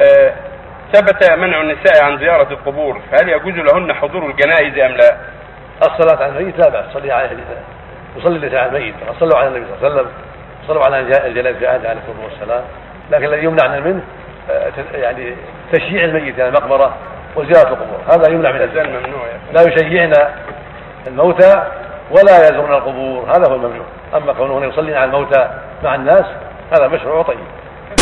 آه، ثبت منع النساء عن زيارة القبور. فهل يجوز لهن حضور الجنائز أم لا؟ الصلاة على الميت لا بأس صلي عليه يصلي النساء على الميت. فقد صلوا على النبي صلى الله عليه وسلم. صلوا على الجنائز في عهده عليه الصلاة والسلام لكن الذي يمنع منه آه، يعني تشييع الميت إلى المقبرة وزيارة القبور. هذا يمنع منه. ممنوع لا يشيعن الموتى ولا يزورن القبور. هذا هو الممنوع. أما كونه يصلي على الموتى مع الناس هذا مشروع طيب.